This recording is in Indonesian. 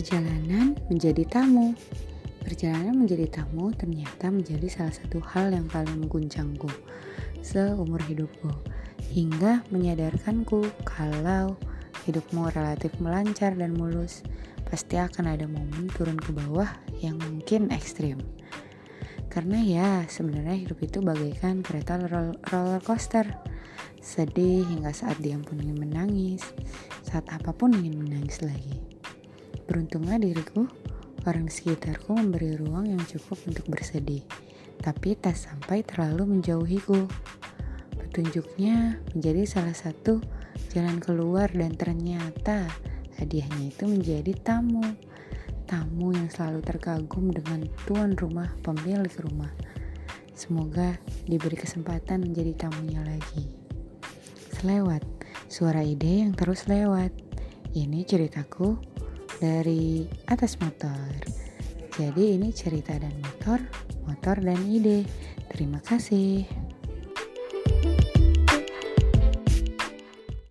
Perjalanan menjadi tamu. Perjalanan menjadi tamu ternyata menjadi salah satu hal yang paling mengguncangku seumur hidupku hingga menyadarkanku kalau hidupmu relatif melancar dan mulus pasti akan ada momen turun ke bawah yang mungkin ekstrim. Karena ya sebenarnya hidup itu bagaikan kereta roller coaster Sedih hingga saat diampun ingin menangis Saat apa pun ingin menangis lagi Beruntunglah diriku, orang di sekitarku memberi ruang yang cukup untuk bersedih, tapi tak sampai terlalu menjauhiku. Petunjuknya menjadi salah satu jalan keluar dan ternyata hadiahnya itu menjadi tamu. Tamu yang selalu terkagum dengan tuan rumah pemilik rumah. Semoga diberi kesempatan menjadi tamunya lagi. Selewat, suara ide yang terus lewat. Ini ceritaku dari atas motor. Jadi ini cerita dan motor, motor dan ide. Terima kasih.